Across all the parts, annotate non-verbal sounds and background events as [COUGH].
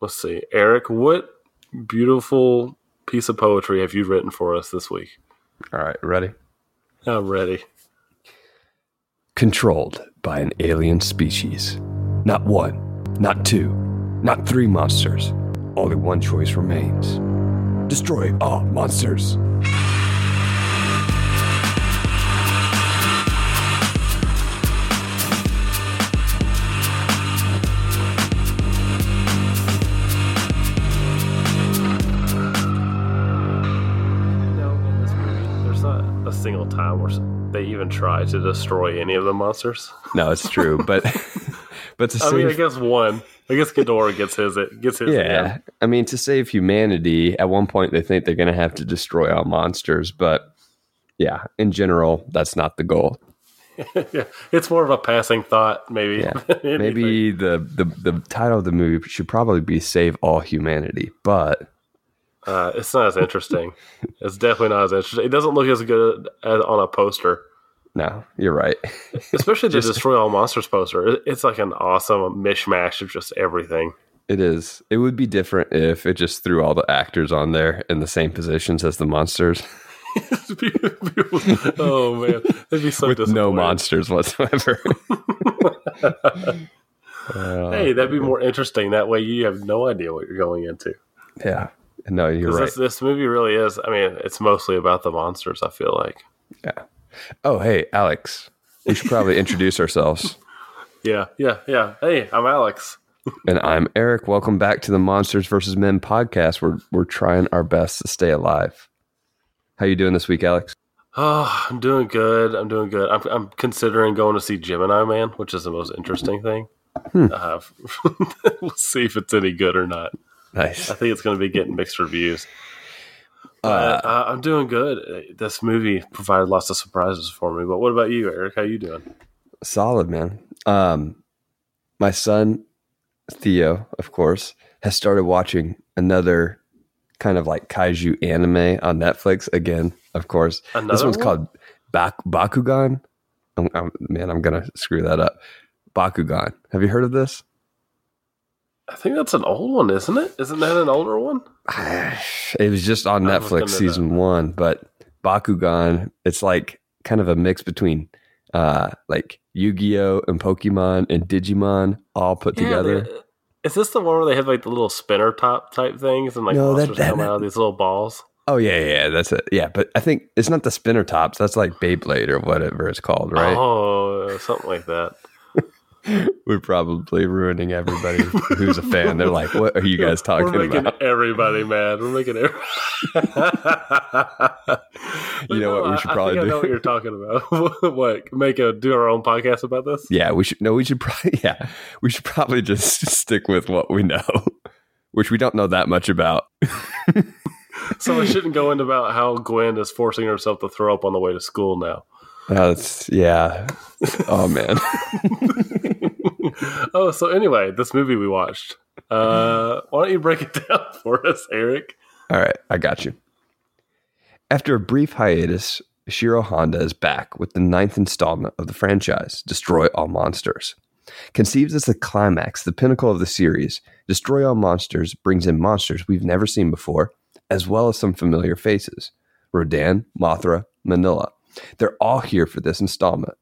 let's see, Eric, what beautiful piece of poetry have you written for us this week? All right, ready? I'm ready. Controlled by an alien species. Not one, not two, not three monsters. Only one choice remains destroy all monsters. Try to destroy any of the monsters. No, it's true, [LAUGHS] but but to I mean, I guess one. I guess Ghidorah gets his. It gets his. yeah, again. I mean to save humanity, at one point they think they're going to have to destroy all monsters, but yeah, in general, that's not the goal. [LAUGHS] yeah. It's more of a passing thought, maybe. Yeah, [LAUGHS] maybe the, the the title of the movie should probably be "Save All Humanity," but Uh, it's not as interesting. it's definitely not as interesting. It doesn't look as good as on a poster, no, you're right. [LAUGHS] especially the Destroy All Monsters poster. It's like an awesome mishmash of just everything. It is. It would be different if it just threw all the actors on there in the same positions as the monsters, [LAUGHS] oh man, that'd be so with no monsters whatsoever. Uh, [LAUGHS] Hey, that'd be more interesting. That way, you have no idea what you're going into. yeah, no, you're right. This, this movie really is. I mean, it's mostly about the monsters. I feel like. Yeah. Oh, hey, Alex. We should probably [LAUGHS] introduce ourselves. Yeah, yeah, yeah. Hey, I'm Alex. [LAUGHS] And I'm Eric. Welcome back to the Monsters vs. Men podcast. We're we're trying our best to stay alive. How you doing this week, Alex? Oh, [SIGHS] I'm doing good. I'm doing good. I'm, I'm considering going to see Gemini Man, which is the most interesting thing. Hmm. Uh, [LAUGHS] we'll see if it's any good or not. Nice. I think it's going to be getting mixed reviews. Uh, uh, I'm doing good. Uh, This movie provided lots of surprises for me. But what about you, Eric? How you doing? solid, man. Um, my son Theo, of course, has started watching another kind of like kaiju anime on Netflix again. Of course, this one's one? called Bak- Bakugan. I'm, I'm- man, I'm gonna screw that up. Bakugan. Have you heard of this? I think that's an old one, isn't it? Isn't that an older one? [SIGHS] it was just on I Netflix season one, but Bakugan, it's like kind of a mix between uh like Yu-Gi-Oh and Pokemon and Digimon all put together. they- is this the one where they have like the little spinner top type things and like No, monsters that- come out of these little balls? Oh yeah, yeah, yeah, that's it. Yeah, but I think it's not the spinner tops. That's like Beyblade or whatever it's called, right? Oh, something like that. [LAUGHS] We're probably ruining everybody who's a fan. They're like, "What are you guys talking We're making about?" everybody mad. We're making everybody. [LAUGHS] You know what we should I, probably I do? I know what you're talking about. [LAUGHS] what? Make a do our own podcast about this? Yeah, we should. No, we should probably. Yeah, we should probably just stick with what we know, which we don't know that much about. So I shouldn't go into about how Gwen is forcing herself to throw up on the way to school now. That's yeah. Oh man. [LAUGHS] oh, so anyway, this movie we watched. Uh, why don't you break it [LAUGHS] down for us, Eric? All right, I got you. After a brief hiatus, Shiro Honda is back with the ninth installment of the franchise, Destroy All Monsters. Conceived as the climax, the pinnacle of the series, Destroy All Monsters brings in monsters we've never seen before, as well as some familiar faces Rodan, Mothra, Minilla. They're all here for this installment.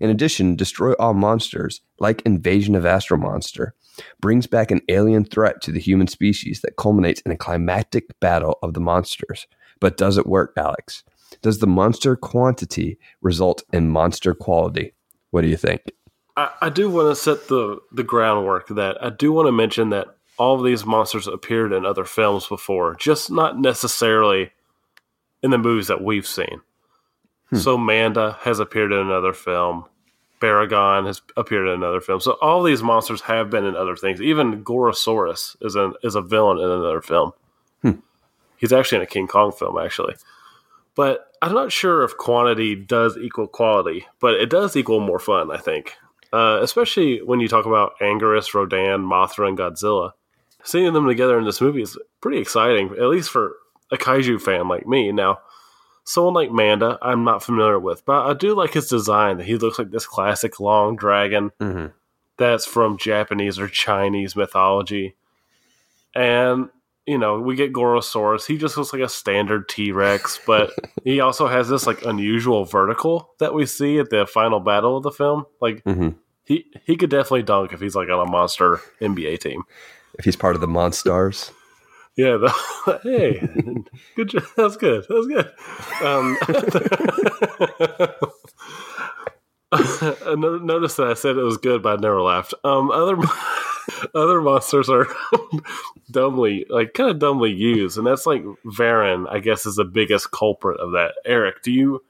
In addition, Destroy All Monsters, like Invasion of Astro Monster, brings back an alien threat to the human species that culminates in a climactic battle of the monsters. But does it work, Alex? Does the monster quantity result in monster quality? What do you think? I, I do want to set the the groundwork that I do want to mention that all of these monsters appeared in other films before, just not necessarily in the movies that we've seen. So Manda has appeared in another film. Baragon has appeared in another film. So all these monsters have been in other things. Even Gorosaurus is an is a villain in another film. He's actually in a King Kong film, actually. But I'm not sure if quantity does equal quality, but it does equal more fun, I think. Uh, especially when you talk about Anguirus, Rodan, Mothra, and Godzilla. Seeing them together in this movie is pretty exciting, at least for a kaiju fan like me. Now, someone like Manda, I'm not familiar with, but I do like his design. that He looks like this classic long dragon Mm-hmm. that's from Japanese or Chinese mythology. and you know we get Gorosaurus. He just looks like a standard T Rex, [LAUGHS] but he also has this like unusual vertical that we see at the final battle of the film. Like hmm he he could definitely dunk if he's like on a monster NBA team. If he's part of the Monstars. Yeah. The, [LAUGHS] hey, good. job. That's good. That's good. Um, [LAUGHS] I noticed that I said it was good, but I never laughed. Um, other [LAUGHS] other monsters are dumbly, like kind of dumbly used, and that's like Varan. I guess is the biggest culprit of that. Eric, do you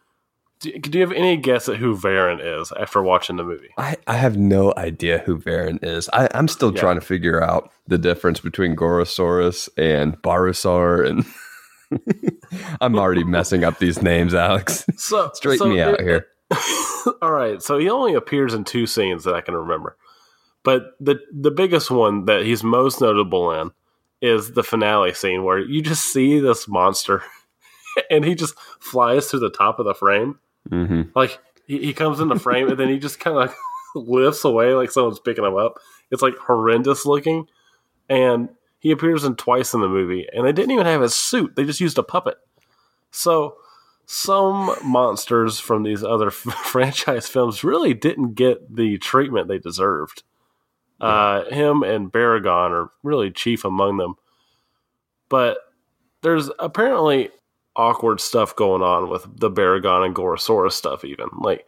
do, do you have any guess at who Varan is after watching the movie? I, I have no idea who Varan is. I, I'm still Yeah. trying to figure out the difference between Gorosaurus and Barosaur, and [LAUGHS] I'm already messing up these names, Alex. [LAUGHS] So Straighten so me out it- here. [LAUGHS] All right, so he only appears in two scenes that I can remember, but the the biggest one that he's most notable in is the finale scene where you just see this monster, and he just flies through the top of the frame, hmm like he, he comes in the frame and then he just kind of [LAUGHS] lifts away like someone's picking him up. It's like horrendous looking, and he appears in twice in the movie, and they didn't even have his suit; they just used a puppet. So some monsters from these other [LAUGHS] franchise films really didn't get the treatment they deserved. Uh, him and Baragon are really chief among them, but there's apparently awkward stuff going on with the Baragon and Gorosaurus stuff. Even like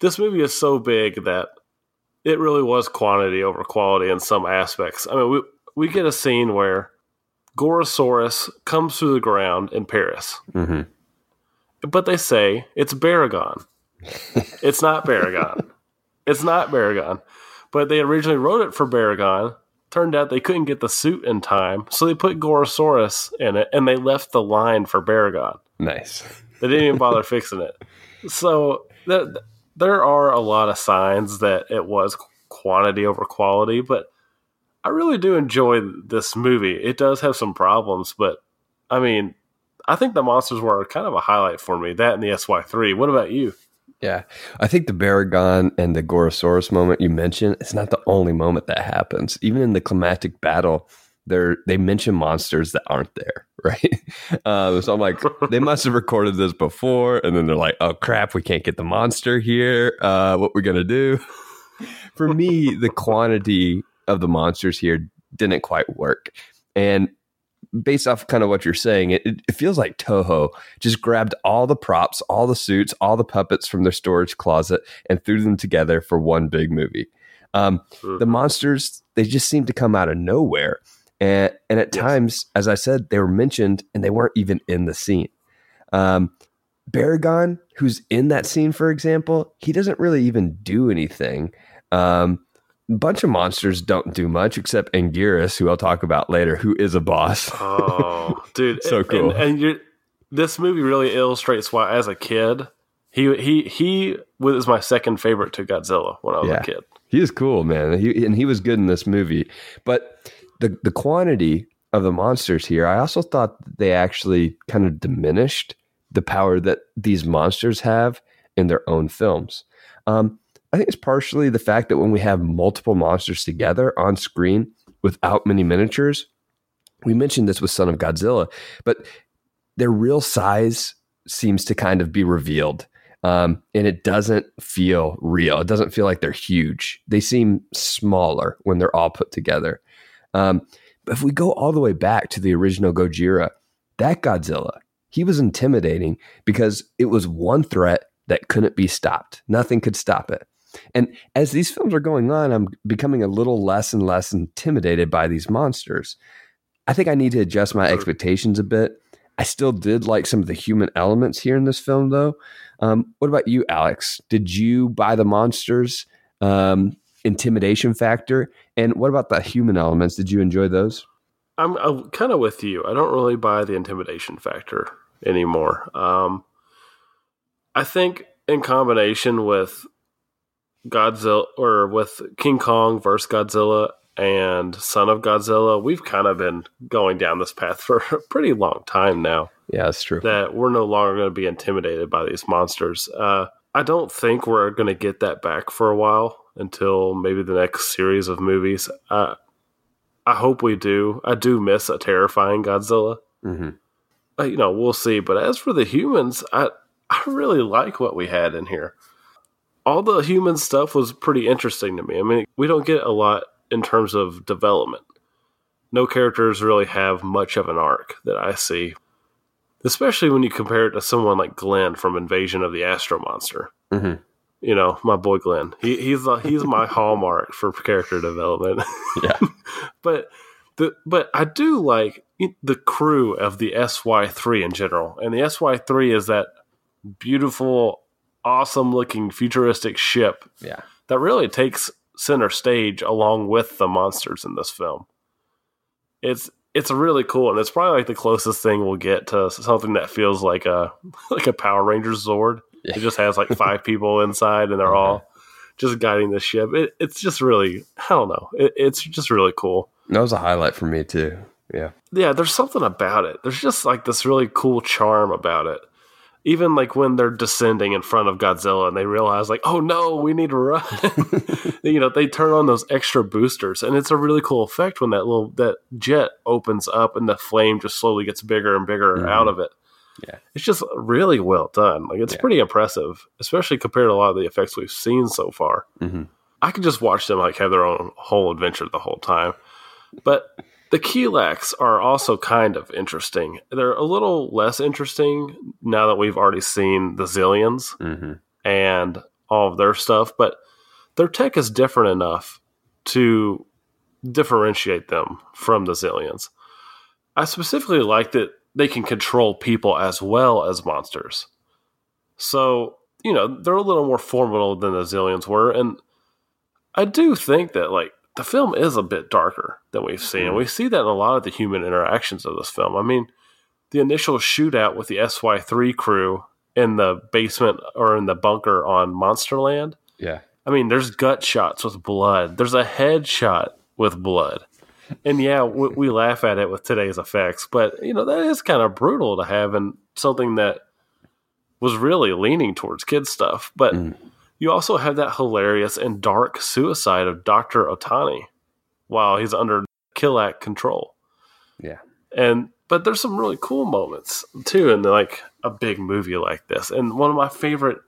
this movie is so big that it really was quantity over quality in some aspects. I mean, we we get a scene where Gorosaurus comes through the ground in Paris hmm but they say it's Baragon. [LAUGHS] it's not Baragon. It's not Baragon. But they originally wrote it for Baragon. Turned out they couldn't get the suit in time, so they put Gorosaurus in it, and they left the line for Baragon. Nice. They didn't even bother [LAUGHS] fixing it. So there, there are a lot of signs that it was quantity over quality, but I really do enjoy this movie. It does have some problems, but I mean, I think the monsters were kind of a highlight for me. That and the SY3. What about you? Yeah. I think the Baragon and the Gorosaurus moment you mentioned, it's not the only moment that happens. Even in the climactic battle, they're, they mention monsters that aren't there, [LAUGHS] right? Um, so I'm like, they [LAUGHS] must have recorded this before. And then they're like, oh crap, we can't get the monster here. Uh, what we're going to do? [LAUGHS] For me, the quantity of the monsters here didn't quite work. And based off kind of what you're saying, it, it feels like Toho just grabbed all the props, all the suits, all the puppets from their storage closet and threw them together for one big movie. Um, the monsters, they just seem to come out of nowhere. And, and at Yes. times, as I said, they were mentioned and they weren't even in the scene. Um, Baragon, who's in that scene, for example, he doesn't really even do anything. Um, bunch of monsters don't do much except Anguirus, who I'll talk about later, who is a boss. Oh, dude, [LAUGHS] So and- cool. And, and you're, this movie really illustrates why, as a kid, he he he was my second favorite to Godzilla when I was Yeah. a kid. He is cool, man. He, and he was good in this movie. But the the quantity of the monsters here, I also thought they actually kind of diminished the power that these monsters have in their own films. Um, I think it's partially the fact that when we have multiple monsters together on screen without many miniatures, we mentioned this with Son of Godzilla, but their real size seems to kind of be revealed um, and it doesn't feel real. It doesn't feel like they're huge. They seem smaller when they're all put together. Um, but if we go all the way back to the original Gojira, that Godzilla, he was intimidating because it was one threat that couldn't be stopped. Nothing could stop it. And as these films are going on, I'm becoming a little less and less intimidated by these monsters. I think I need to adjust my expectations a bit. I still did like some of the human elements here in this film, though. Um, what about you, Alex? Did you buy the monsters um, intimidation factor? And what about the human elements? Did you enjoy those? I'm, I'm kind of with you. I don't really buy the intimidation factor anymore. Um, I think in combination with Godzilla or with King Kong versus Godzilla and Son of Godzilla, we've kind of been going down this path for [LAUGHS] a pretty long time now. Yeah, that's true. that we're no longer going to be intimidated by these monsters. Uh, I don't think we're going to get that back for a while until maybe the next series of movies. Uh, I hope we do. I do miss a terrifying Godzilla. Mm-hmm. Uh, you know, we'll see. But as for the humans, I I really like what we had in here. All the human stuff was pretty interesting to me. I mean, we don't get a lot in terms of development. No characters really have much of an arc that I see, especially when you compare it to someone like Glenn from Invasion of the Astro Monster. Mm-hmm. You know, my boy Glenn. He, he's uh, he's my [LAUGHS] hallmark for character development. Yeah. [LAUGHS] but the but I do like the crew of the SY three in general, and the SY three is that beautiful, awesome looking futuristic ship Yeah. that really takes center stage along with the monsters in this film. It's it's really cool, and it's probably like the closest thing we'll get to something that feels like a [LAUGHS] like a Power Rangers Zord. Yeah. It just has like five [LAUGHS] people inside, and they're all just guiding the ship. It, it's just really, I don't know, it, it's just really cool. That was a highlight for me too. Yeah. Yeah, there's something about it. There's just like this really cool charm about it. Even like when they're descending in front of Godzilla and they realize like, oh no, we need to run. [LAUGHS] you know, they turn on those extra boosters and it's a really cool effect when that little that jet opens up and the flame just slowly gets bigger and bigger Mhm. out of it. Yeah. It's just really well done. Like it's Yeah. pretty impressive, especially compared to a lot of the effects we've seen so far. Mm-hmm. I could just watch them like have their own whole adventure the whole time. But the Kilaaks are also kind of interesting. They're a little less interesting now that we've already seen the Xiliens Mm-hmm. and all of their stuff, but their tech is different enough to differentiate them from the Xiliens. I specifically like that they can control people as well as monsters. So, you know, they're a little more formidable than the Xiliens were. And I do think that, like, the film is a bit darker than we've seen. And we see that in a lot of the human interactions of this film. I mean, the initial shootout with the SY3 crew in the basement or in the bunker on Monsterland. Yeah. I mean, there's gut shots with blood. There's a head shot with blood. And yeah, we, we [LAUGHS] laugh at it with today's effects, but you know that is kind of brutal to have in something that was really leaning towards kid stuff. But Mm. You also have that hilarious and dark suicide of Doctor Otani while he's under Kilaak control. Yeah. And but there's some really cool moments too in like a big movie like this. And one of my favorite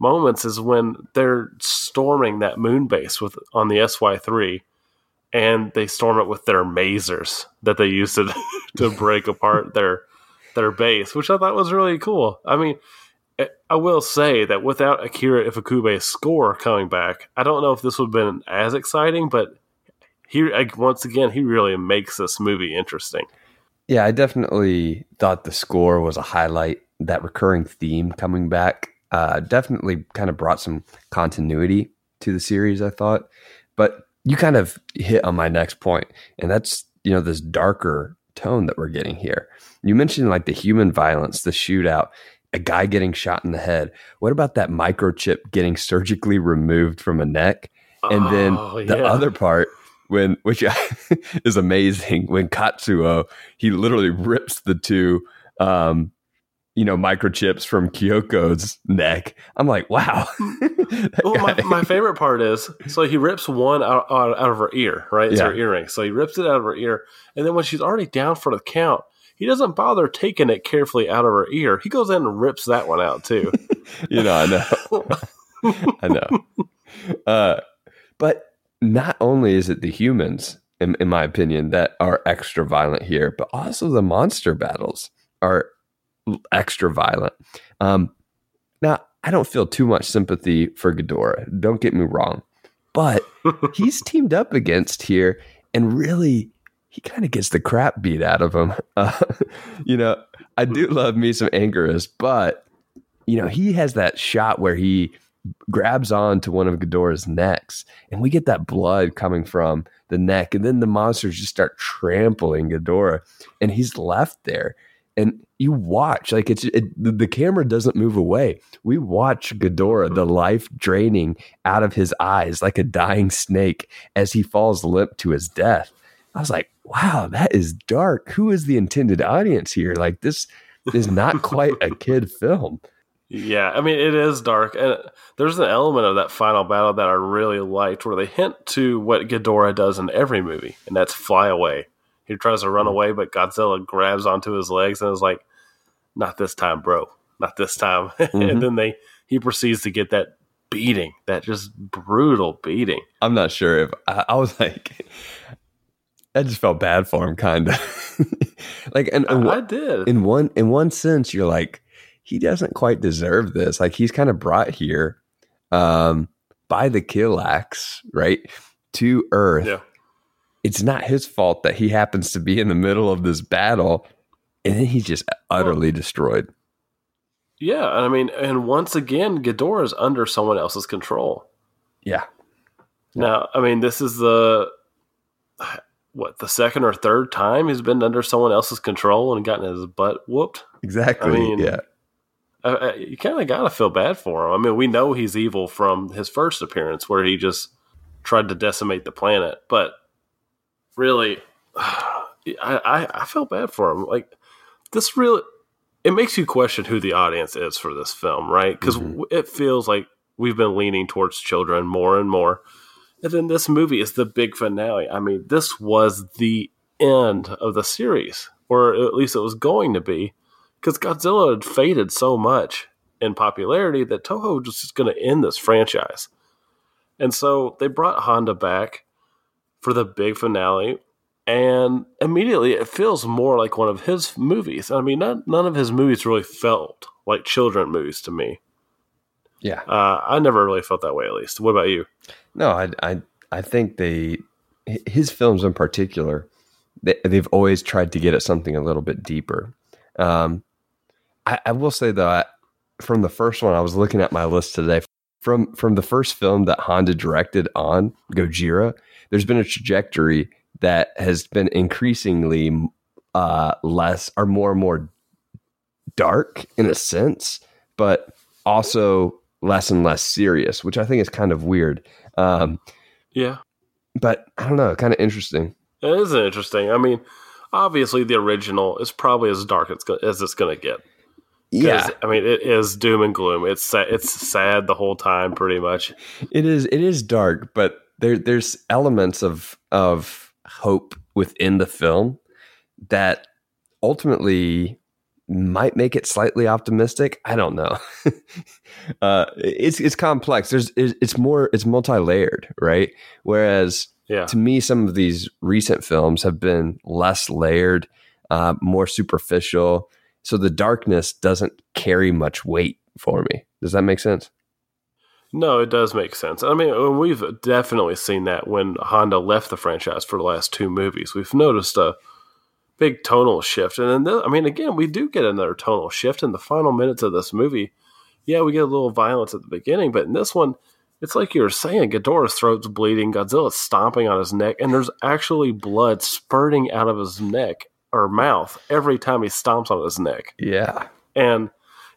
moments is when they're storming that moon base with on the SY3 and they storm it with their masers that they use to [LAUGHS] to break apart their their base, which I thought was really cool. I mean, I- will say that without Akira Ifukube's score coming back, I don't know if this would have been as exciting, but he once again he really makes this movie interesting. Yeah, I definitely thought the score was a highlight. That recurring theme coming back uh, definitely kind of brought some continuity to the series, I thought. But you kind of hit on my next point, and that's, you know, this darker tone that we're getting here. You mentioned like the human violence, the shootout, a guy getting shot in the head. What about that microchip getting surgically removed from a neck? And then Oh, the yeah. other part when which [LAUGHS] is amazing when Katsuo he literally rips the two um you know microchips from Kyoko's neck. I'm like, wow. [LAUGHS] Well, my, my favorite part is so he rips one out, out, out of her ear, right? It's Yeah. her earring. So he rips it out of her ear, and then when she's already down for the count, he doesn't bother taking it carefully out of her ear. He goes in and rips that one out too. [LAUGHS] you know, I know. [LAUGHS] I know. Uh, but not only is it the humans, in, in my opinion, that are extra violent here, but also the monster battles are extra violent. Um, now, I don't feel too much sympathy for Ghidorah. Don't get me wrong, but [LAUGHS] he's teamed up against here, and really, he kind of gets the crap beat out of him. [LAUGHS] Uh, you know, I do love me some Anguirus, but you know, he has that shot where he grabs on to one of Ghidorah's necks, and we get that blood coming from the neck, and then the monsters just start trampling Ghidorah, and he's left there. And you watch, like it's it, the camera doesn't move away. We watch Ghidorah, the life draining out of his eyes like a dying snake as he falls limp to his death. I was like, wow, that is dark. Who is the intended audience here? Like this is not [LAUGHS] quite a kid film. Yeah, I mean it is dark, and there's an element of that final battle that I really liked, where they hint to what Ghidorah does in every movie, and that's fly away. He tries to run Mm-hmm. away, but Godzilla grabs onto his legs and is like, "Not this time, bro. Not this time." Mhm. [LAUGHS] and then they he proceeds to get that beating, that just brutal beating. I'm not sure if I, I was like, I just felt bad for him, kind of. [LAUGHS] like, and, and I, I did. in one in one sense, you're like, he doesn't quite deserve this. Like, he's kind of brought here um, by the Kilaaks, right, to Earth. yeah, It's not his fault that he happens to be in the middle of this battle, and then he's just utterly destroyed. yeah. I mean, and once again, Ghidorah is under someone else's control. Yeah, Now, I mean, this is the what the second or third time he's been under someone else's control and gotten his butt whooped. exactly. I mean, yeah, I, I, you kind of got to feel bad for him. I mean, we know he's evil from his first appearance where he just tried to decimate the planet, but really, [SIGHS] I, I, I felt bad for him. Like this really, it makes you question who the audience is for this film, right? Because Mhm. it feels like we've been leaning towards children more and more. And then this movie is the big finale. I mean, this was the end of the series, or at least it was going to be, because Godzilla had faded so much in popularity that Toho was just going to end this franchise. And so they brought Honda back for the big finale, and immediately it feels more like one of his movies. I mean, none, none of his movies really felt like children movies to me. Yeah. Uh, I never really felt that way, at least. What about you? No, I, I, I think they, his films in particular, they, they've always tried to get at something a little bit deeper. Um, I, I will say though, I, from the first one, I was looking at my list today. From from the first film that Honda directed on Gojira, there's been a trajectory that has been increasingly uh, less or more and more dark in a sense, but also less and less serious, which I think is kind of weird. Um, Yeah, but I don't know, kind of interesting. it is interesting. I mean, obviously, the original is probably as dark as, as it's going to get. Yeah, I mean, it is doom and gloom. It's it's sad the whole time, pretty much. it is. It is dark, but there there's elements of of hope within the film that ultimately might make it slightly optimistic. I don't know. [LAUGHS] uh, it's it's complex. There's it's more it's multi layered, right? Whereas Yeah, to me, some of these recent films have been less layered, uh, more superficial. So the darkness doesn't carry much weight for me. Does that make sense? no, it does make sense. I mean, we've definitely seen that when Honda left the franchise for the last two movies. We've noticed a big tonal shift, and then I mean, again, we do get another tonal shift in the final minutes of this movie. Yeah, we get a little violence at the beginning, but in this one, it's like you were saying, Ghidorah's throat's bleeding, Godzilla's stomping on his neck, and there's actually blood spurting out of his neck or mouth every time he stomps on his neck. Yeah. And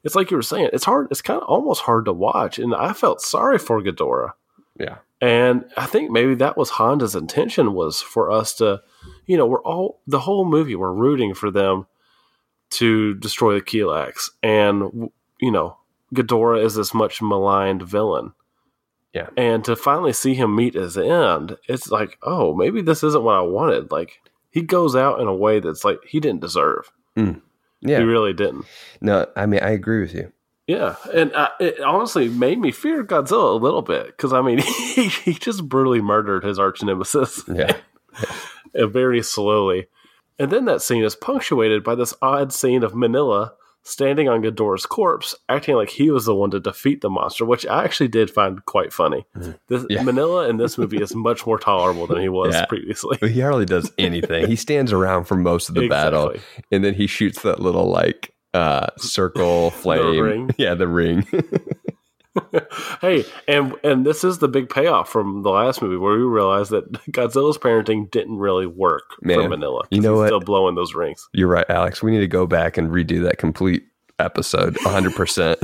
it's like you were saying, it's hard, it's kind of almost hard to watch. And I felt sorry for Ghidorah. Yeah. And I think maybe that was Honda's intention was for us to, you know, we're all the whole movie we're rooting for them to destroy the Kilaaks, and you know, Ghidorah is this much maligned villain. Yeah. And to finally see him meet his end, it's like, oh, maybe this isn't what I wanted. Like he goes out in a way that's like he didn't deserve. Mm. He Yeah. really didn't. No, I mean, I agree with you. Yeah, and uh, it honestly made me fear Godzilla a little bit because I mean [LAUGHS] he, he just brutally murdered his arch nemesis [LAUGHS] Yeah. [LAUGHS] and very slowly, and then that scene is punctuated by this odd scene of Minilla standing on Ghidorah's corpse, acting like he was the one to defeat the monster, which I actually did find quite funny. This, Yeah. Minilla in this movie is much more tolerable than he was Yeah. previously. He hardly does anything. he stands around for most of the battle and then he shoots that little like uh circle [LAUGHS] flame. ring. [LAUGHS] Yeah, the ring. [LAUGHS] hey, and and this is the big payoff from the last movie where we realized that Godzilla's parenting didn't really work for Man, Minilla. You know what? Still blowing those rings. You're right, Alex. We need to go back and redo that complete episode 100%.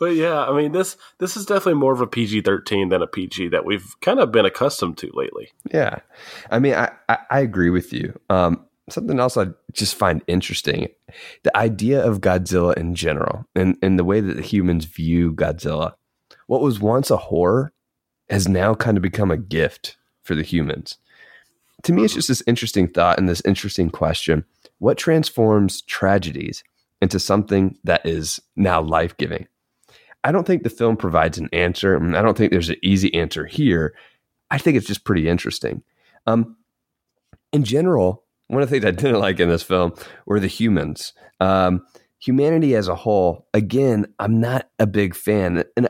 But yeah, I mean this this is definitely more of a PG thirteen than a PG that we've kind of been accustomed to lately. Yeah, I mean, I, I, I agree with you. Um, something else I just find interesting the idea of Godzilla in general and, and the way that the humans view Godzilla. What was once a horror has now kind of become a gift for the humans. To me, it's just this interesting thought and this interesting question what transforms tragedies into something that is now life giving? I don't think the film provides an answer. I don't think there's an easy answer here. I think it's just pretty interesting. Um, in general, one of the things I [LAUGHS] didn't like in this film were the humans. Um, humanity as a whole, again, I'm not a big fan. And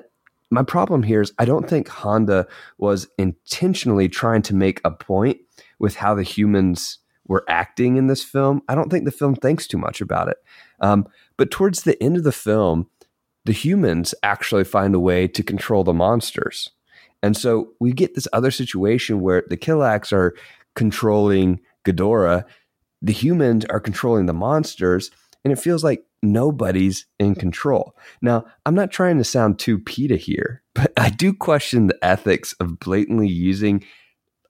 my problem here is I don't think Honda was intentionally trying to make a point with how the humans were acting in this film. I don't think the film thinks too much about it. Um, but towards the end of the film, the humans actually find a way to control the monsters. And so we get this other situation where the Kilaaks are controlling Ghidorah, the humans are controlling the monsters, and it feels like nobody's in control. Now, I'm not trying to sound too PETA here, [LAUGHS] but I do question the ethics of blatantly using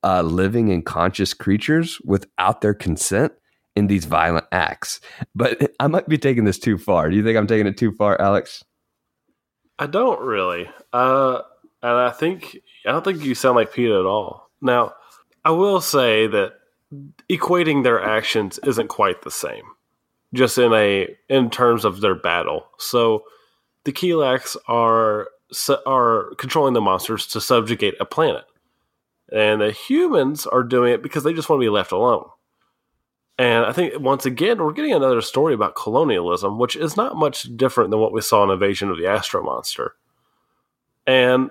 uh, living and conscious creatures without their consent in these violent acts. But [LAUGHS] I might be taking this too far. Do you think I'm taking it too far, Alex? I don't really. Uh, and I think I don't think you sound like PETA at all. Now, I will say that equating their actions isn't quite the same, just in a in terms of their battle. So, the Kilaaks are are controlling the monsters to subjugate a planet, and the humans are doing it because they just want to be left alone. And I think once again, we're getting another story about colonialism, which is not much different than what we saw in Invasion of the Astro Monster. And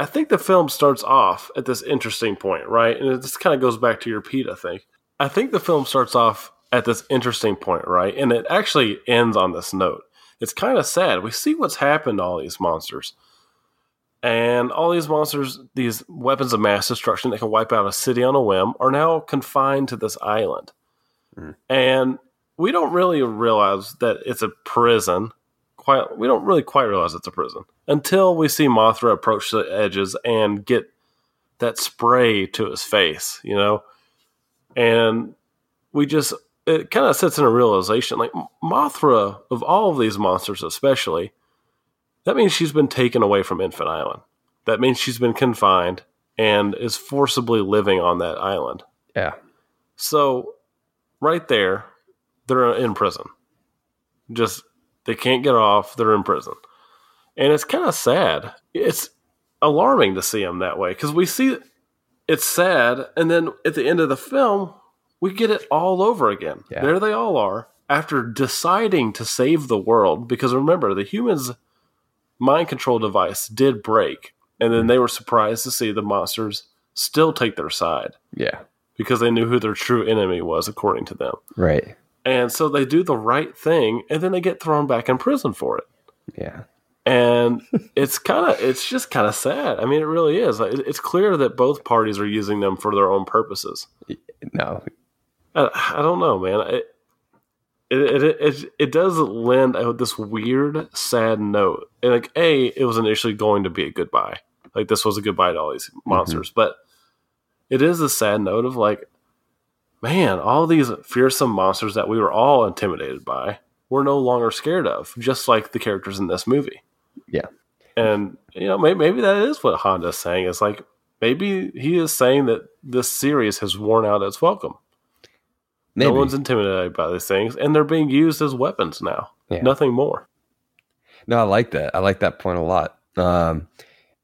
I think the film starts off at this interesting point, right? And this kind of goes back to your Pete, I think. I think the film starts off at this interesting point, right? And it actually ends on this note. It's kind of sad. We see what's happened to all these monsters. And all these monsters, these weapons of mass destruction that can wipe out a city on a whim, are now confined to this island. Mm. And we don't really realize that it's a prison. Quite, we don't really quite realize it's a prison until we see Mothra approach the edges and get that spray to his face, you know. And we just it kind of sets in a realization like Mothra of all of these monsters, especially that means she's been taken away from Infant Island. That means she's been confined and is forcibly living on that island. Yeah. So, right there, they're in prison. Just, they can't get off. They're in prison. And it's kind of sad. It's alarming to see them that way because we see it's sad. And then at the end of the film, we get it all over again. Yeah. There they all are after deciding to save the world. Because remember, the humans mind control device did break, and then mm-hmm. they were surprised to see the monsters still take their side. Yeah. Because they knew who their true enemy was, according to them. Right. And so they do the right thing, and then they get thrown back in prison for it. Yeah. And [LAUGHS] it's kind of, it's just kind of sad. I mean, it really is. It's clear that both parties are using them for their own purposes. No. I, I don't know, man. It, it, it it it does lend out this weird, sad note. And like, a, it was initially going to be a goodbye. Like this was a goodbye to all these mm-hmm. monsters, mm-hmm. but it is a sad note of like, man, all these fearsome monsters that we were all intimidated by, we're no longer scared of, just like the characters in this movie. Yeah, and you know, maybe, maybe that is what Honda's saying. Is like maybe he is saying that this series has worn out its welcome. Maybe. No one's intimidated by these things, and they're being used as weapons now. Yeah. Nothing more. No, I like that. I like that point a lot. Um,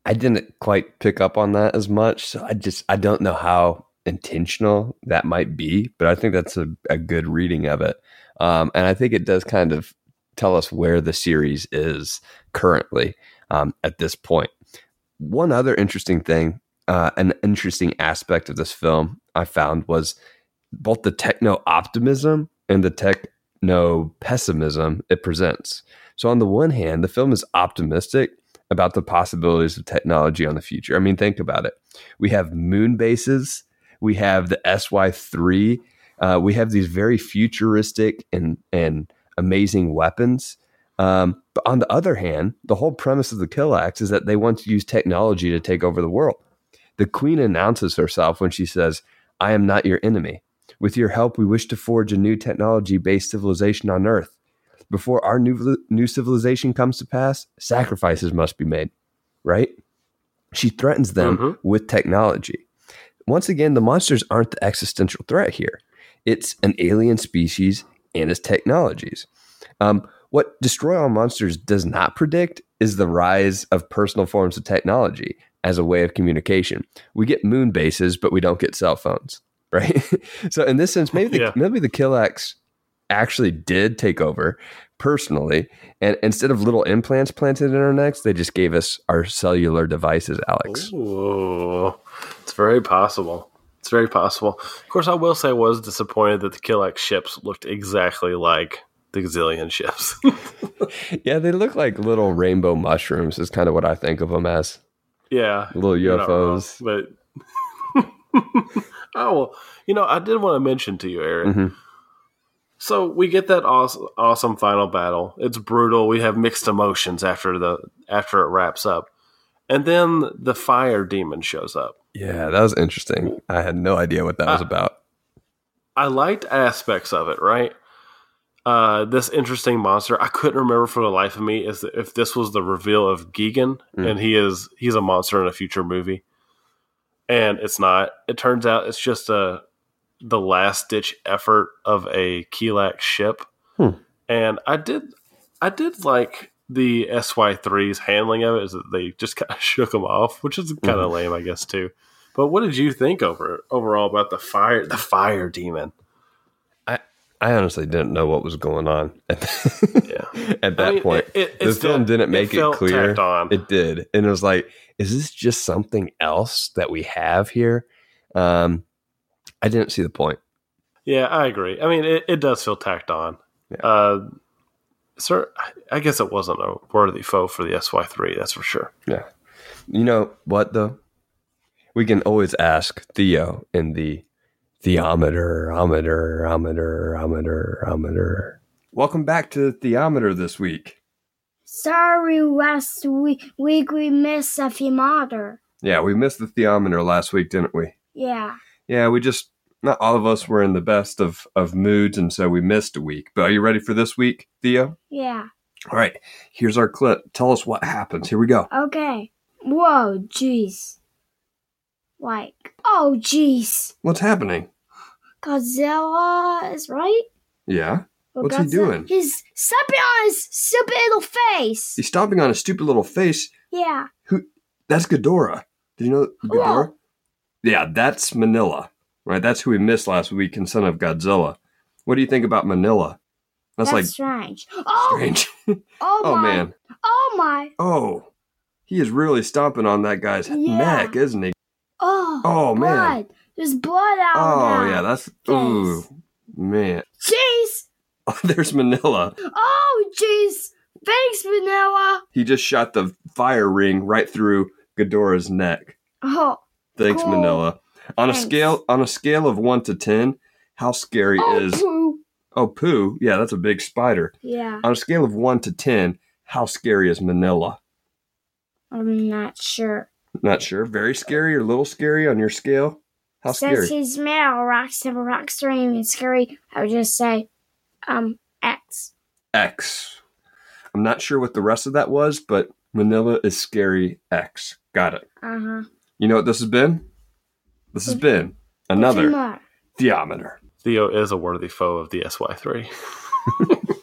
I didn't quite pick up on that as much, so I just I don't know how intentional that might be, but I think that's a, a good reading of it, um, and I think it does kind of tell us where the series is currently um, at this point. One other interesting thing, uh, an interesting aspect of this film I found was both the techno optimism and the techno pessimism it presents. So, on the one hand, the film is optimistic about the possibilities of technology on the future. I mean, think about it. We have moon bases, we have the SY 3, uh, we have these very futuristic and, and amazing weapons. Um, but on the other hand, the whole premise of the Kilaaks is that they want to use technology to take over the world. The queen announces herself when she says, I am not your enemy With your help, we wish to forge a new technology based civilization on Earth. Before our new, new civilization comes to pass, sacrifices must be made, right? She threatens them Mhm. with technology. Once again, the monsters aren't the existential threat here. It's an alien species and its technologies. Um, what Destroy All Monsters does not predict is the rise of personal forms of technology as a way of communication. We get moon bases, but we don't get cell phones, [LAUGHS] right? so in this sense, maybe the, Yeah. maybe the Kilaaks actually did take over personally, and instead of little implants planted in our necks, they just gave us our cellular devices, Alex. Ooh, very possible. It's very possible. Of course, I will say I was disappointed that the Kilaaks ships looked exactly like the Gazillion ships. [LAUGHS] Yeah, they look like little rainbow mushrooms. Is kind of what I think of them as. yeah, Little you're wrong, UFOs. but [LAUGHS] oh well, you know, I did want to mention to you, Eric. Mhm. So we get that awesome, awesome final battle. It's brutal. We have mixed emotions after the after it wraps up, and then the fire demon shows up. Yeah, that was interesting. I had no idea what that was Uh, about. I liked aspects of it, right? Uh, this interesting monster. I couldn't remember for the life of me is if this was the reveal of Gigan, Mm. and he is he's a monster in a future movie, and it's not. It turns out it's just a the last ditch effort of a Kilaak ship, Hmm. and I did I did like the SY 3's handling of it is that they just [LAUGHS] kind of shook them off, which is kind of lame, I guess too. But what did you think over overall about the fire the fire demon? I I honestly didn't know what was going on [LAUGHS] at, Yeah. at that I mean, point. it- it- the film didn't make it, felt clear. It did, and it was like, is this just something else that we have here? Um, I didn't see the point. yeah, I agree. I mean, it, it does feel tacked on. Yeah. Uh, sir, I guess it wasn't a worthy foe for the SY three. That's for sure. Yeah. You know what though? We can always ask Theo in the theometer, ometer, ometer, ometer, ometer. Welcome back to the theometer this week. Sorry, last week, week we missed a theometer. Yeah, we missed the theometer last week, didn't we? Yeah. Yeah, we just not all of us were in the best of of moods, and so we missed a week. But are you ready for this week, Theo? Yeah. All right, here's our clip. Tell us what happens. Here we go. Okay. Whoa, jeez. Like, oh, jeez. What's happening? Godzilla is right? Yeah, Well, What's he doing? He's stepping on his stupid little face. he's stomping on his stupid little face. Yeah. Who? That's Ghidorah. Did you know Ghidorah? Whoa. Yeah, that's Minilla. Right, that's who we missed last week in Son of Godzilla. What do you think about Minilla? That's, That's, like strange. Oh, strange. [LAUGHS] oh, oh man. Oh, my. Oh, he is really stomping on that guy's Yeah. neck, isn't he? Oh, Oh, man. blood. There's blood out Oh yeah, that's ooh man. Jeez. [LAUGHS] Oh, there's Minilla. Oh, jeez. Thanks, Minilla. He just shot the fire ring right through Ghidorah's neck. Oh, Thanks, Cool. Minilla. On a scale on a scale of one to ten, how scary oh, is poo. oh poo? Yeah, that's a big spider. Yeah, On a scale of one to ten, how scary is Minilla? I'm not sure. Not sure. Very scary or little scary on your scale? How Since scary? he's made out of rocks and rocks are even scary, I would just say, um, X. X. I'm not sure what the rest of that was, but Minilla is scary X. Got it. Uh huh. You know what this has been? This has been another theometer. Theo is a worthy foe of the SY three. [LAUGHS]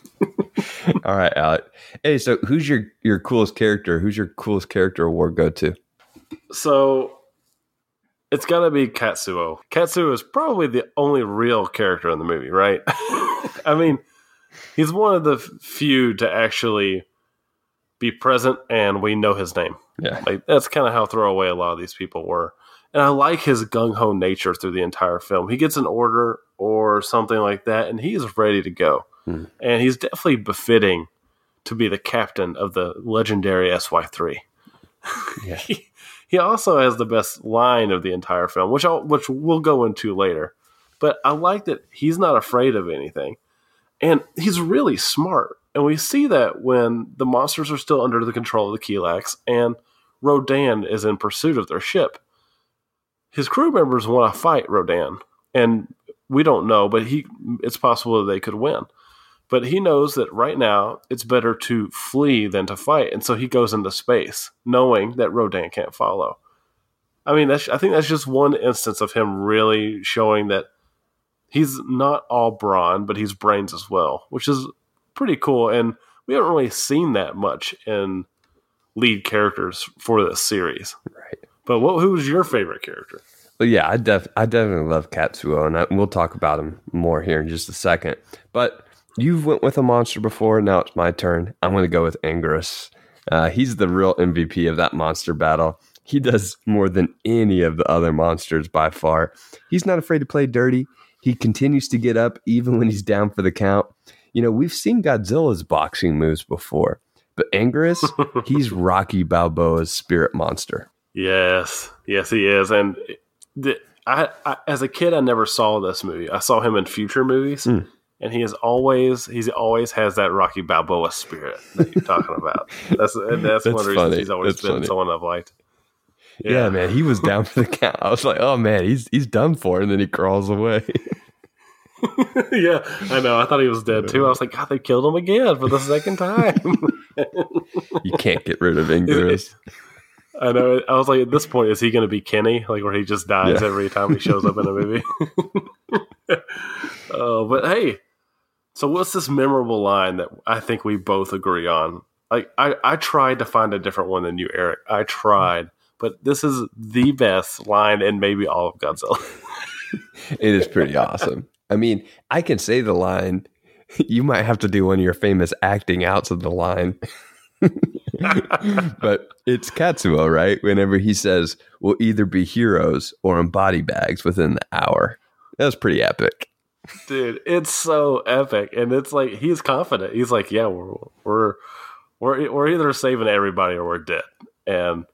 [LAUGHS] All right, Alec. Hey, so who's your your coolest character? Who's your coolest character award go to? So it's got to be Katsuo. Katsuo is probably the only real character in the movie, right? [LAUGHS] I mean, he's one of the few to actually be present and we know his name. Yeah. Like that's kind of how throwaway a lot of these people were. And I like his gung ho nature through the entire film. He gets an order or something like that, and he's ready to go. Hmm. And he's definitely befitting to be the captain of the legendary SY3. [LAUGHS] Yeah. he, he also has the best line of the entire film, which I'll, which we'll go into later. But I like that he's not afraid of anything, and he's really smart. And we see that when the monsters are still under the control of the Kilaaks, and Rodan is in pursuit of their ship. His crew members want to fight Rodan, and we don't know, but he it's possible that they could win. But he knows that right now it's better to flee than to fight, and so he goes into space, knowing that Rodan can't follow. I mean, I think that's just one instance of him really showing that he's not all brawn, but he's brains as well, which is pretty cool. And we haven't really seen that much in lead characters for this series. But what, who's your favorite character? But yeah, I def I definitely love Katsuo, and I, we'll talk about him more here in just a second. But you've went with a monster before. Now it's my turn. I'm going to go with Anguirus. Uh, he's the real MVP of that monster battle. He does more than any of the other monsters by far. He's not afraid to play dirty. He continues to get up even when he's down for the count. You know, we've seen Godzilla's boxing moves before, but Anguirus, [LAUGHS] he's Rocky Balboa's spirit monster. Yes, yes, he is. And the, I, I, as a kid, I never saw this movie. I saw him in future movies, Mm. and he is always he's always has that Rocky Balboa spirit that you're talking about. That's [LAUGHS] and that's, That's one of the reasons he's always That's been funny. someone I've liked. Yeah. man, he was [LAUGHS] down for the count. I was like, oh man, he's he's done for, and then he crawls away. [LAUGHS] yeah, I know. I thought he was dead too. I was like, God, they killed him again for the second time. you can't get rid of Anguirus. I know. I was like, at this point, is he going to be Kenny, like where he just dies Yeah. every time he shows up in a movie? [LAUGHS] uh, but hey, so what's this memorable line that I think we both agree on? Like, I, I tried to find a different one than you, Eric. I tried, but this is the best line in maybe all of Godzilla. [LAUGHS] It is pretty awesome. I mean, I can say the line. [LAUGHS] You might have to do one of your famous acting outs of the line. [LAUGHS] but it's Katsuo, right? Whenever he says, we'll either be heroes or in body bags within the hour. That's pretty epic. Dude, it's so epic, and it's like he's confident. He's like, "Yeah, we're we're we're we're either saving everybody or we're dead," and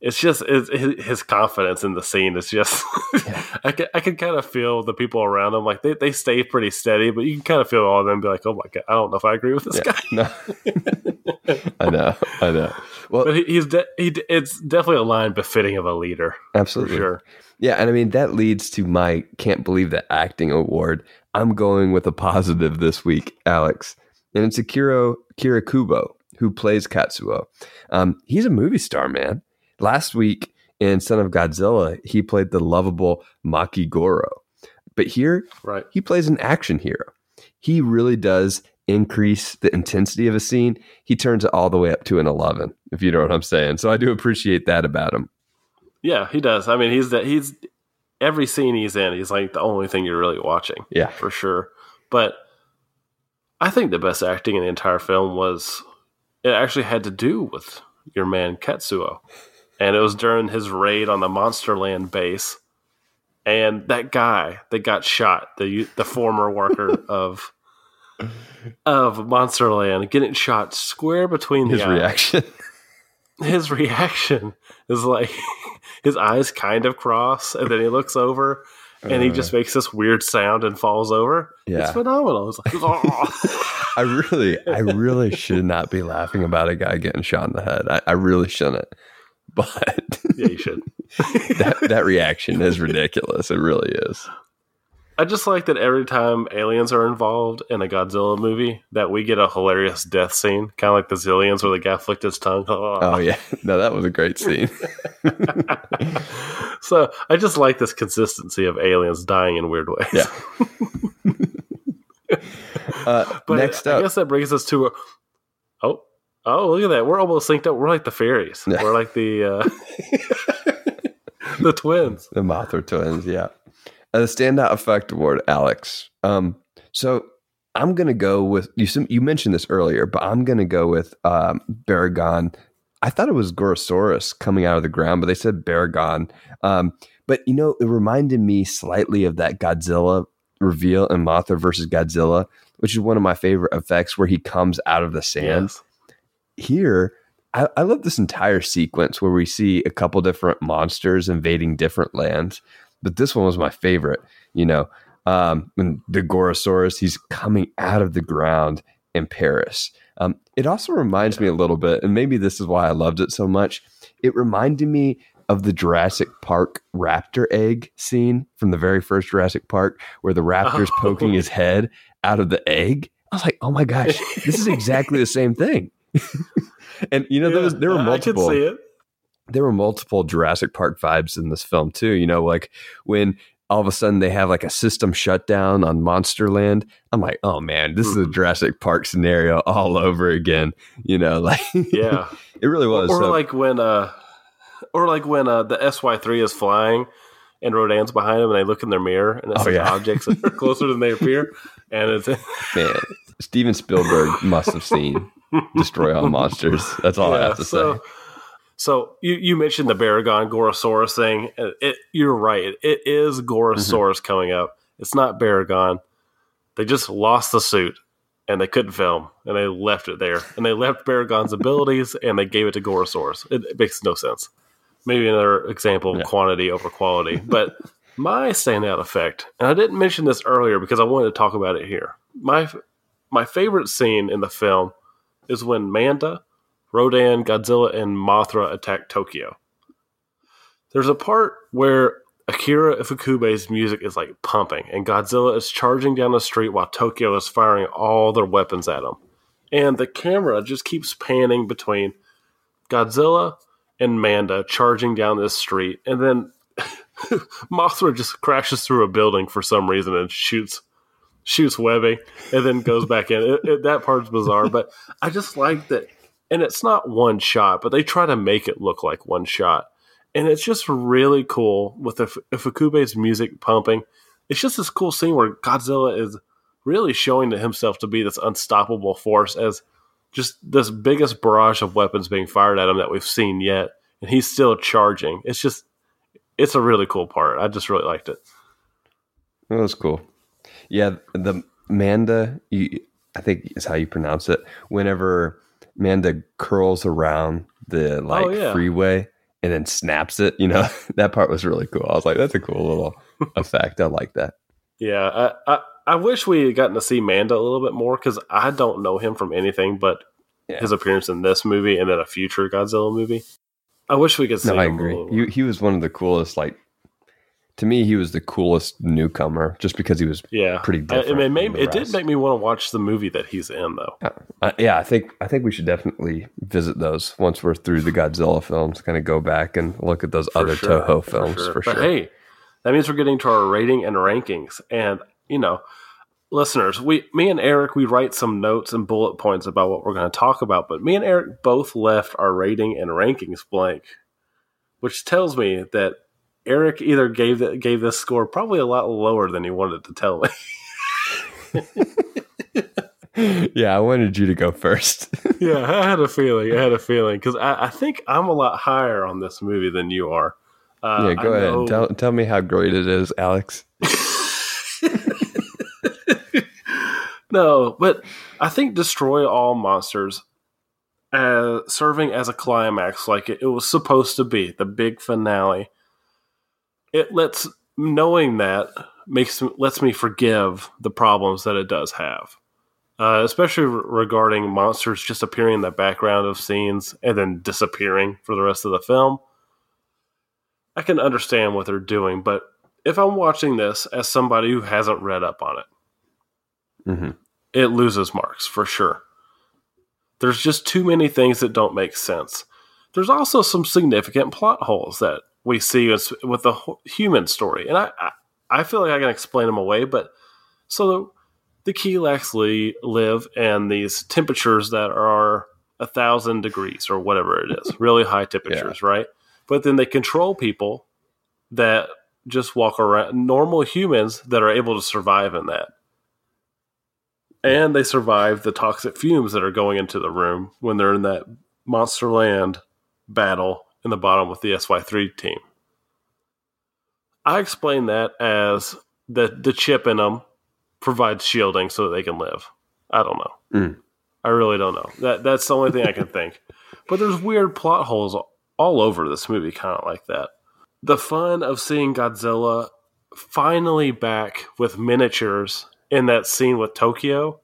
it's just it's, his confidence in the scene is just. [LAUGHS] I can I can kind of feel the people around him like they, they stay pretty steady, but you can kind of feel all of them be like, "Oh my god, I don't know if I agree with this Yeah. guy." No. [LAUGHS] I know. I know. Well, But he, he's de- he it's definitely a line befitting of a leader absolutely. sure. Yeah, and I mean that leads to my can't believe the acting award. I'm going with a positive this week, Alex, and it's Akira Kira Kubo who plays Katsuo. Um, he's a movie star, man. Last week in Son of Godzilla, he played the lovable Maki Goro, but here Right. he plays an action hero. He really does increase the intensity of a scene. He turns it all the way up to an 11, if you know what I'm saying. So I do appreciate that about him. Yeah, he does. I mean, he's that he's every scene he's in, he's like the only thing you're really watching. Yeah. for sure. But I think the best acting in the entire film was it actually had to do with your man Katsuo. And it was during his raid on the Monsterland base. And that guy that got shot, the the former worker [LAUGHS] of of Monsterland, getting shot square between the His reaction. [LAUGHS] his reaction is like [LAUGHS] his eyes kind of cross and then he looks over and he just uh. makes this weird sound and falls over. Yeah. It's phenomenal. It's like, oh. I really, I really should not be laughing about a guy getting shot in the head. I, I really shouldn't. [LAUGHS] But yeah, you should. [LAUGHS] that, that reaction is ridiculous. It really is. I just like that every time aliens are involved in a Godzilla movie, that we get a hilarious death scene, kind of like the Xiliens where the guy flicked his tongue. [LAUGHS] Oh yeah, no, that was a great scene. so I just like this consistency of aliens dying in weird ways. Yeah. Uh, But next up, I guess that brings us to a, oh oh look at that we're almost synced up. We're like the fairies. We're like the uh, [LAUGHS] the twins. the Mothra twins. Yeah, uh, the standout effect award, Alex. Um, so I'm gonna go with you. You mentioned this earlier, but I'm gonna go with um, Baragon. I thought it was Gorosaurus coming out of the ground, but they said Baragon. Um, but you know, it reminded me slightly of that Godzilla reveal in Mothra versus Godzilla, which is one of my favorite effects where he comes out of the sand. Yes. Here I, I love this entire sequence where we see a couple different monsters invading different lands but this one was my favorite you know um when the gorosaurus he's coming out of the ground in paris um it also reminds me a little bit and maybe this is why i loved it so much it reminded me of the Jurassic Park raptor egg scene from the very first Jurassic Park, where the raptor's [LAUGHS] Oh. poking his head out of the egg. I was like, oh my gosh, this is exactly the same thing. [LAUGHS] and you know, there was there were multiple I can see it. there were multiple Jurassic Park vibes in this film too. You know, like when all of a sudden they have like a system shutdown on Monsterland. I'm like, oh man, this is a Mhm. Jurassic Park scenario all over again. You know, [LAUGHS] like Yeah. it really was. or So- like when uh or like when uh the SY3 is flying and Rodan's behind him and they look in their mirror and it's Oh, like yeah. objects that are closer than they appear [LAUGHS] and it's [LAUGHS] man, Steven Spielberg must have seen Destroy All Monsters. That's all I have to so, say. So you, you mentioned the Baragon Gorosaurus thing. It, it, you're right. It is Gorosaurus Mm-hmm. coming up. It's not Baragon. They just lost the suit and they couldn't film and they left it there. And they left Baragon's abilities and they gave it to Gorosaurus. It, it makes no sense. Maybe another example of Yeah. quantity over quality. But my standout effect, and I didn't mention this earlier because I wanted to talk about it here. My my favorite scene in the film is when Manda, Rodan, Godzilla, and Mothra attack Tokyo. There's a part where Akira Ifukube's music is like pumping, and Godzilla is charging down the street while Tokyo is firing all their weapons at him. And the camera just keeps panning between Godzilla and Manda charging down this street, and then [LAUGHS] [LAUGHS] Mothra just crashes through a building for some reason and shoots shoots Webby and then goes back in. It, it, that part's bizarre, but I just like that. And it's not one shot, but they try to make it look like one shot. And it's just really cool with if Ifukube's music pumping. It's just this cool scene where Godzilla is really showing to himself to be this unstoppable force as just this biggest barrage of weapons being fired at him that we've seen yet. And he's still charging. It's just, it's a really cool part. I just really liked it. That was cool. Yeah, the Manda, you, I think is how you pronounce it. Whenever Manda curls around the oh, like Oh, yeah. freeway and then snaps it, you know, [LAUGHS] that part was really cool. I was like, that's a cool little [LAUGHS] effect. I like that. Yeah, I, I, I wish we had gotten to see Manda a little bit more because I don't know him from anything but Yeah. his appearance in this movie and then a future Godzilla movie. I wish we could see No, I agree. He, he was one of the coolest. Like to me, he was the coolest newcomer, just because he was. yeah, pretty I- different It, made, it did make me want to watch the movie that he's in, though. Uh, yeah, I think I think we should definitely visit those once we're through the Godzilla films. Kind of go back and look at those For other sure, Toho films for sure. But hey, that means we're getting to our rating and rankings. And, you know, listeners, we me and Eric, we write some notes and bullet points about what we're going to talk about. But me and Eric both left our rating and rankings blank, which tells me that Eric either gave the, gave this score probably a lot lower than he wanted to tell me. [LAUGHS] yeah, I wanted you to go first. [LAUGHS] yeah, I had a feeling. I had a feeling because I, I think I'm a lot higher on this movie than you are. Uh, yeah, go I ahead. know- Tell tell me how great it is, Alex. [LAUGHS] No, but I think Destroy All Monsters uh, serving as a climax like it, it was supposed to be, the big finale. It lets knowing that makes lets me forgive the problems that it does have. Uh, especially re- regarding monsters just appearing in the background of scenes and then disappearing for the rest of the film. I can understand what they're doing, but if I'm watching this as somebody who hasn't read up on it, hmm it loses marks for sure. There's just too many things that don't make sense. There's also some significant plot holes that we see as, with the human story, and I, I I feel like I can explain them away. But so the Kilaaks li- live in these temperatures that are a thousand degrees or whatever it is, [LAUGHS] really high temperatures, right? But then they control people that just walk around, normal humans that are able to survive in that and they survive the toxic fumes that are going into the room when they're in that monster land battle in the bottom with the SY3 team. I explain that as the the chip in them provides shielding so that they can live. I don't know. Mm. I really don't know. That that's the only thing I can [LAUGHS] think. But there's weird plot holes all over this movie, kind of like that. The fun of seeing Godzilla finally back with miniatures in that scene with Tokyo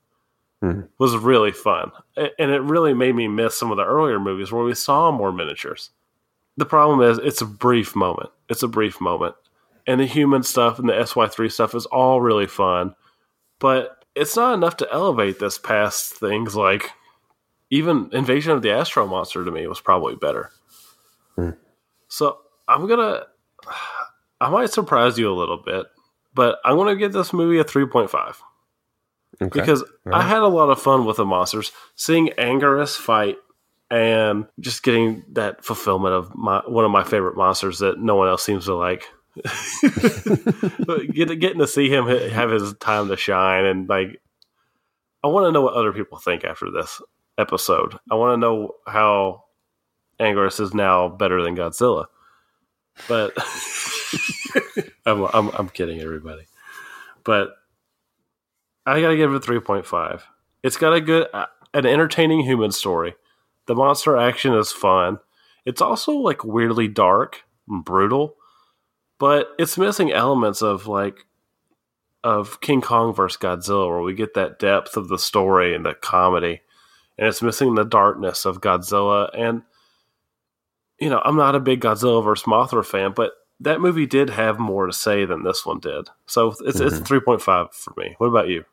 Mhm. was really fun. And it really made me miss some of the earlier movies where we saw more miniatures. the problem is it's a brief moment. It's a brief moment. And the human stuff and the SY3 stuff is all really fun, but it's not enough to elevate this past things like even Invasion of the Astro Monster to me was probably better. Hmm. So I'm gonna, [SIGHS] I might surprise you a little bit, but I'm gonna give this movie a 3.5 Okay. because I had a lot of fun with the monsters. Seeing Anguirus fight and just getting that fulfillment of my one of my favorite monsters that no one else seems to like. But [LAUGHS] get, getting to see him have his time to shine and like, I want to know what other people think after this episode. I want to know how Anguirus is now better than Godzilla. But [LAUGHS] I'm, I'm I'm kidding everybody. But I gotta give it a three point five. It's got a good, uh, an entertaining human story. The monster action is fun. It's also like weirdly dark and brutal, but it's missing elements of like of King Kong versus Godzilla, where we get that depth of the story and the comedy, and it's missing the darkness of Godzilla. And you know, I'm not a big Godzilla versus Mothra fan, but that movie did have more to say than this one did. So it's it's three point five for me. What about you?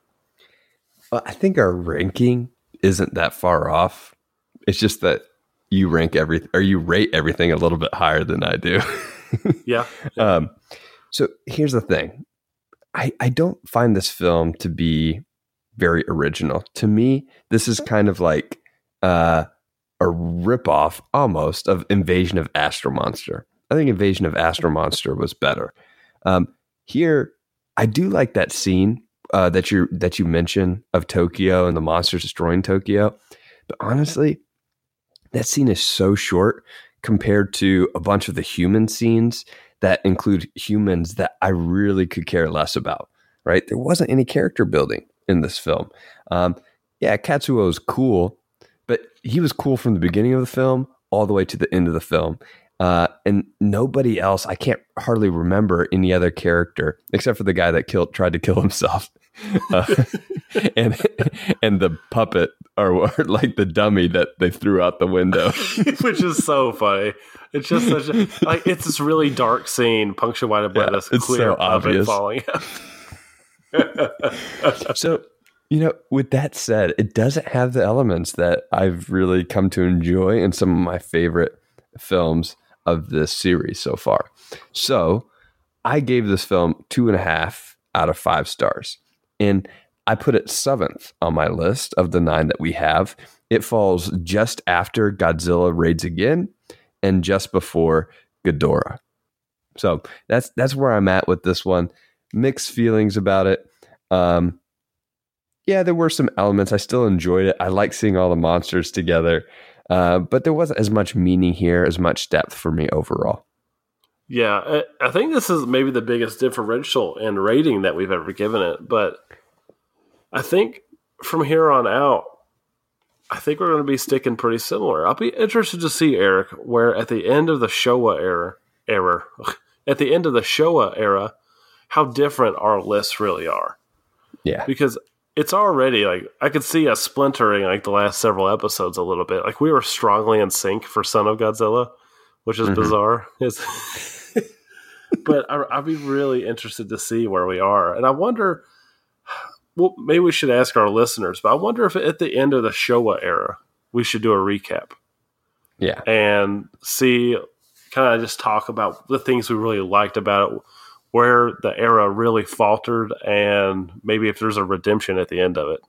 Well, I think our ranking isn't that far off. It's just that you rank every or you rate everything a little bit higher than I do. [LAUGHS] Yeah. um, so here's the thing. I, I don't find this film to be very original. To me, this is kind of like uh, a ripoff almost of Invasion of Astro Monster. I think Invasion of Astro Monster was better. Um, here, I do like that scene uh, that you that you mentioned of Tokyo and the monsters destroying Tokyo. But honestly, that scene is so short compared to a bunch of the human scenes that include humans that I really could care less about. Right? There wasn't any character building in this film. Um, yeah, Katsuo is cool, but he was cool from the beginning of the film all the way to the end of the film. Uh, and nobody else, I can't hardly remember any other character except for the guy that killed, tried to kill [LAUGHS] himself, uh, [LAUGHS] and and the puppet or, or like the dummy that they threw out the window. [LAUGHS] Which is so funny. It's just such a like it's this really dark scene punctuated by Yeah, this it's clear so puppet obvious. falling out. so you know with that said it doesn't have the elements that i've really come to enjoy in some of my favorite films of this series so far so i gave this film two and a half out of five stars and i put it seventh on my list of the nine that we have it falls just after godzilla raids again and just before Ghidorah. so that's that's where i'm at with this one mixed feelings about it um, yeah, there were some elements. I still enjoyed it. I like seeing all the monsters together, uh, but there wasn't as much meaning here, as much depth for me overall. Yeah, I, I think this is maybe the biggest differential in rating that we've ever given it. But I think from here on out, I think we're going to be sticking pretty similar. I'll be interested to see Eric, where at the end of the Showa era, era, at the end of the Showa era, how different our lists really are. Yeah, because it's already like I could see us splintering like the last several episodes a little bit. Like we were strongly in sync for Son of Godzilla, which is Mhm. bizarre. [LAUGHS] But I, I'd be really interested to see where we are, and I wonder. Well, maybe we should ask our listeners, but I wonder if at the end of the Showa era we should do a recap yeah, and see, kind of just talk about the things we really liked about it, where the era really faltered, and maybe if there's a redemption at the end of it.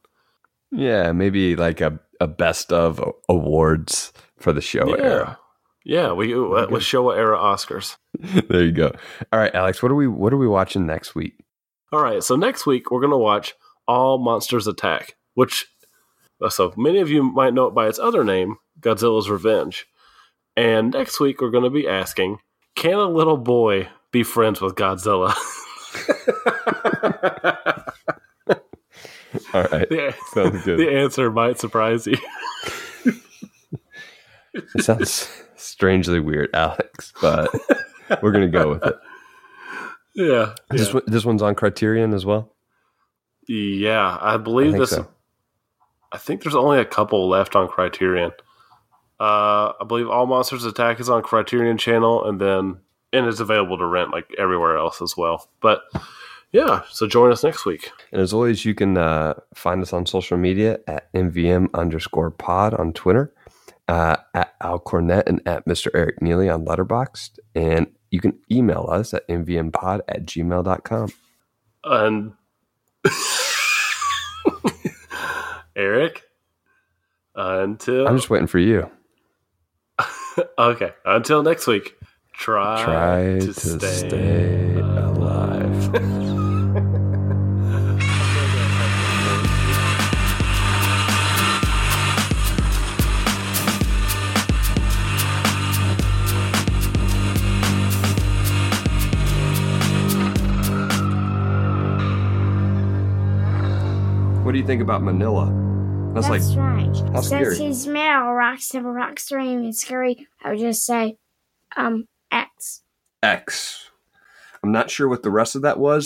yeah. Maybe like a, a best of awards for the Showa era. Yeah, we uh, with Showa era Oscars. [LAUGHS] there you go. All right, Alex. What are we What are we watching next week? All right, so next week we're gonna watch All Monsters Attack, which uh, so many of you might know it by its other name, Godzilla's Revenge. And next week we're gonna be asking, can a little boy be friends with Godzilla? [LAUGHS] All right, the, sounds good. the answer might surprise you. It sounds strangely weird, Alex, but we're gonna go with it. Yeah, This yeah. one, this one's on Criterion as well. Yeah, I I believe think this. so. I think there's only a couple left on Criterion. Uh, I believe All Monsters Attack is on Criterion Channel, and then and it's available to rent like everywhere else as well. But yeah, so join us next week. And as always, you can uh, find us on social media at MVM underscore pod on Twitter, uh, at Al Cornett and at Mr. Eric Neely on Letterboxd. And you can email us at mvmpod at gmail.com. And [LAUGHS] Eric, until I'm just waiting for you. [LAUGHS] okay, until next week. Try, Try to, to stay, stay alive. [LAUGHS] What do you think about Minilla? That's, That's like, strange. how Since scary. he's male, rocks have a rock stream and scary, I would just say, um, X. X. I'm not sure what the rest of that was,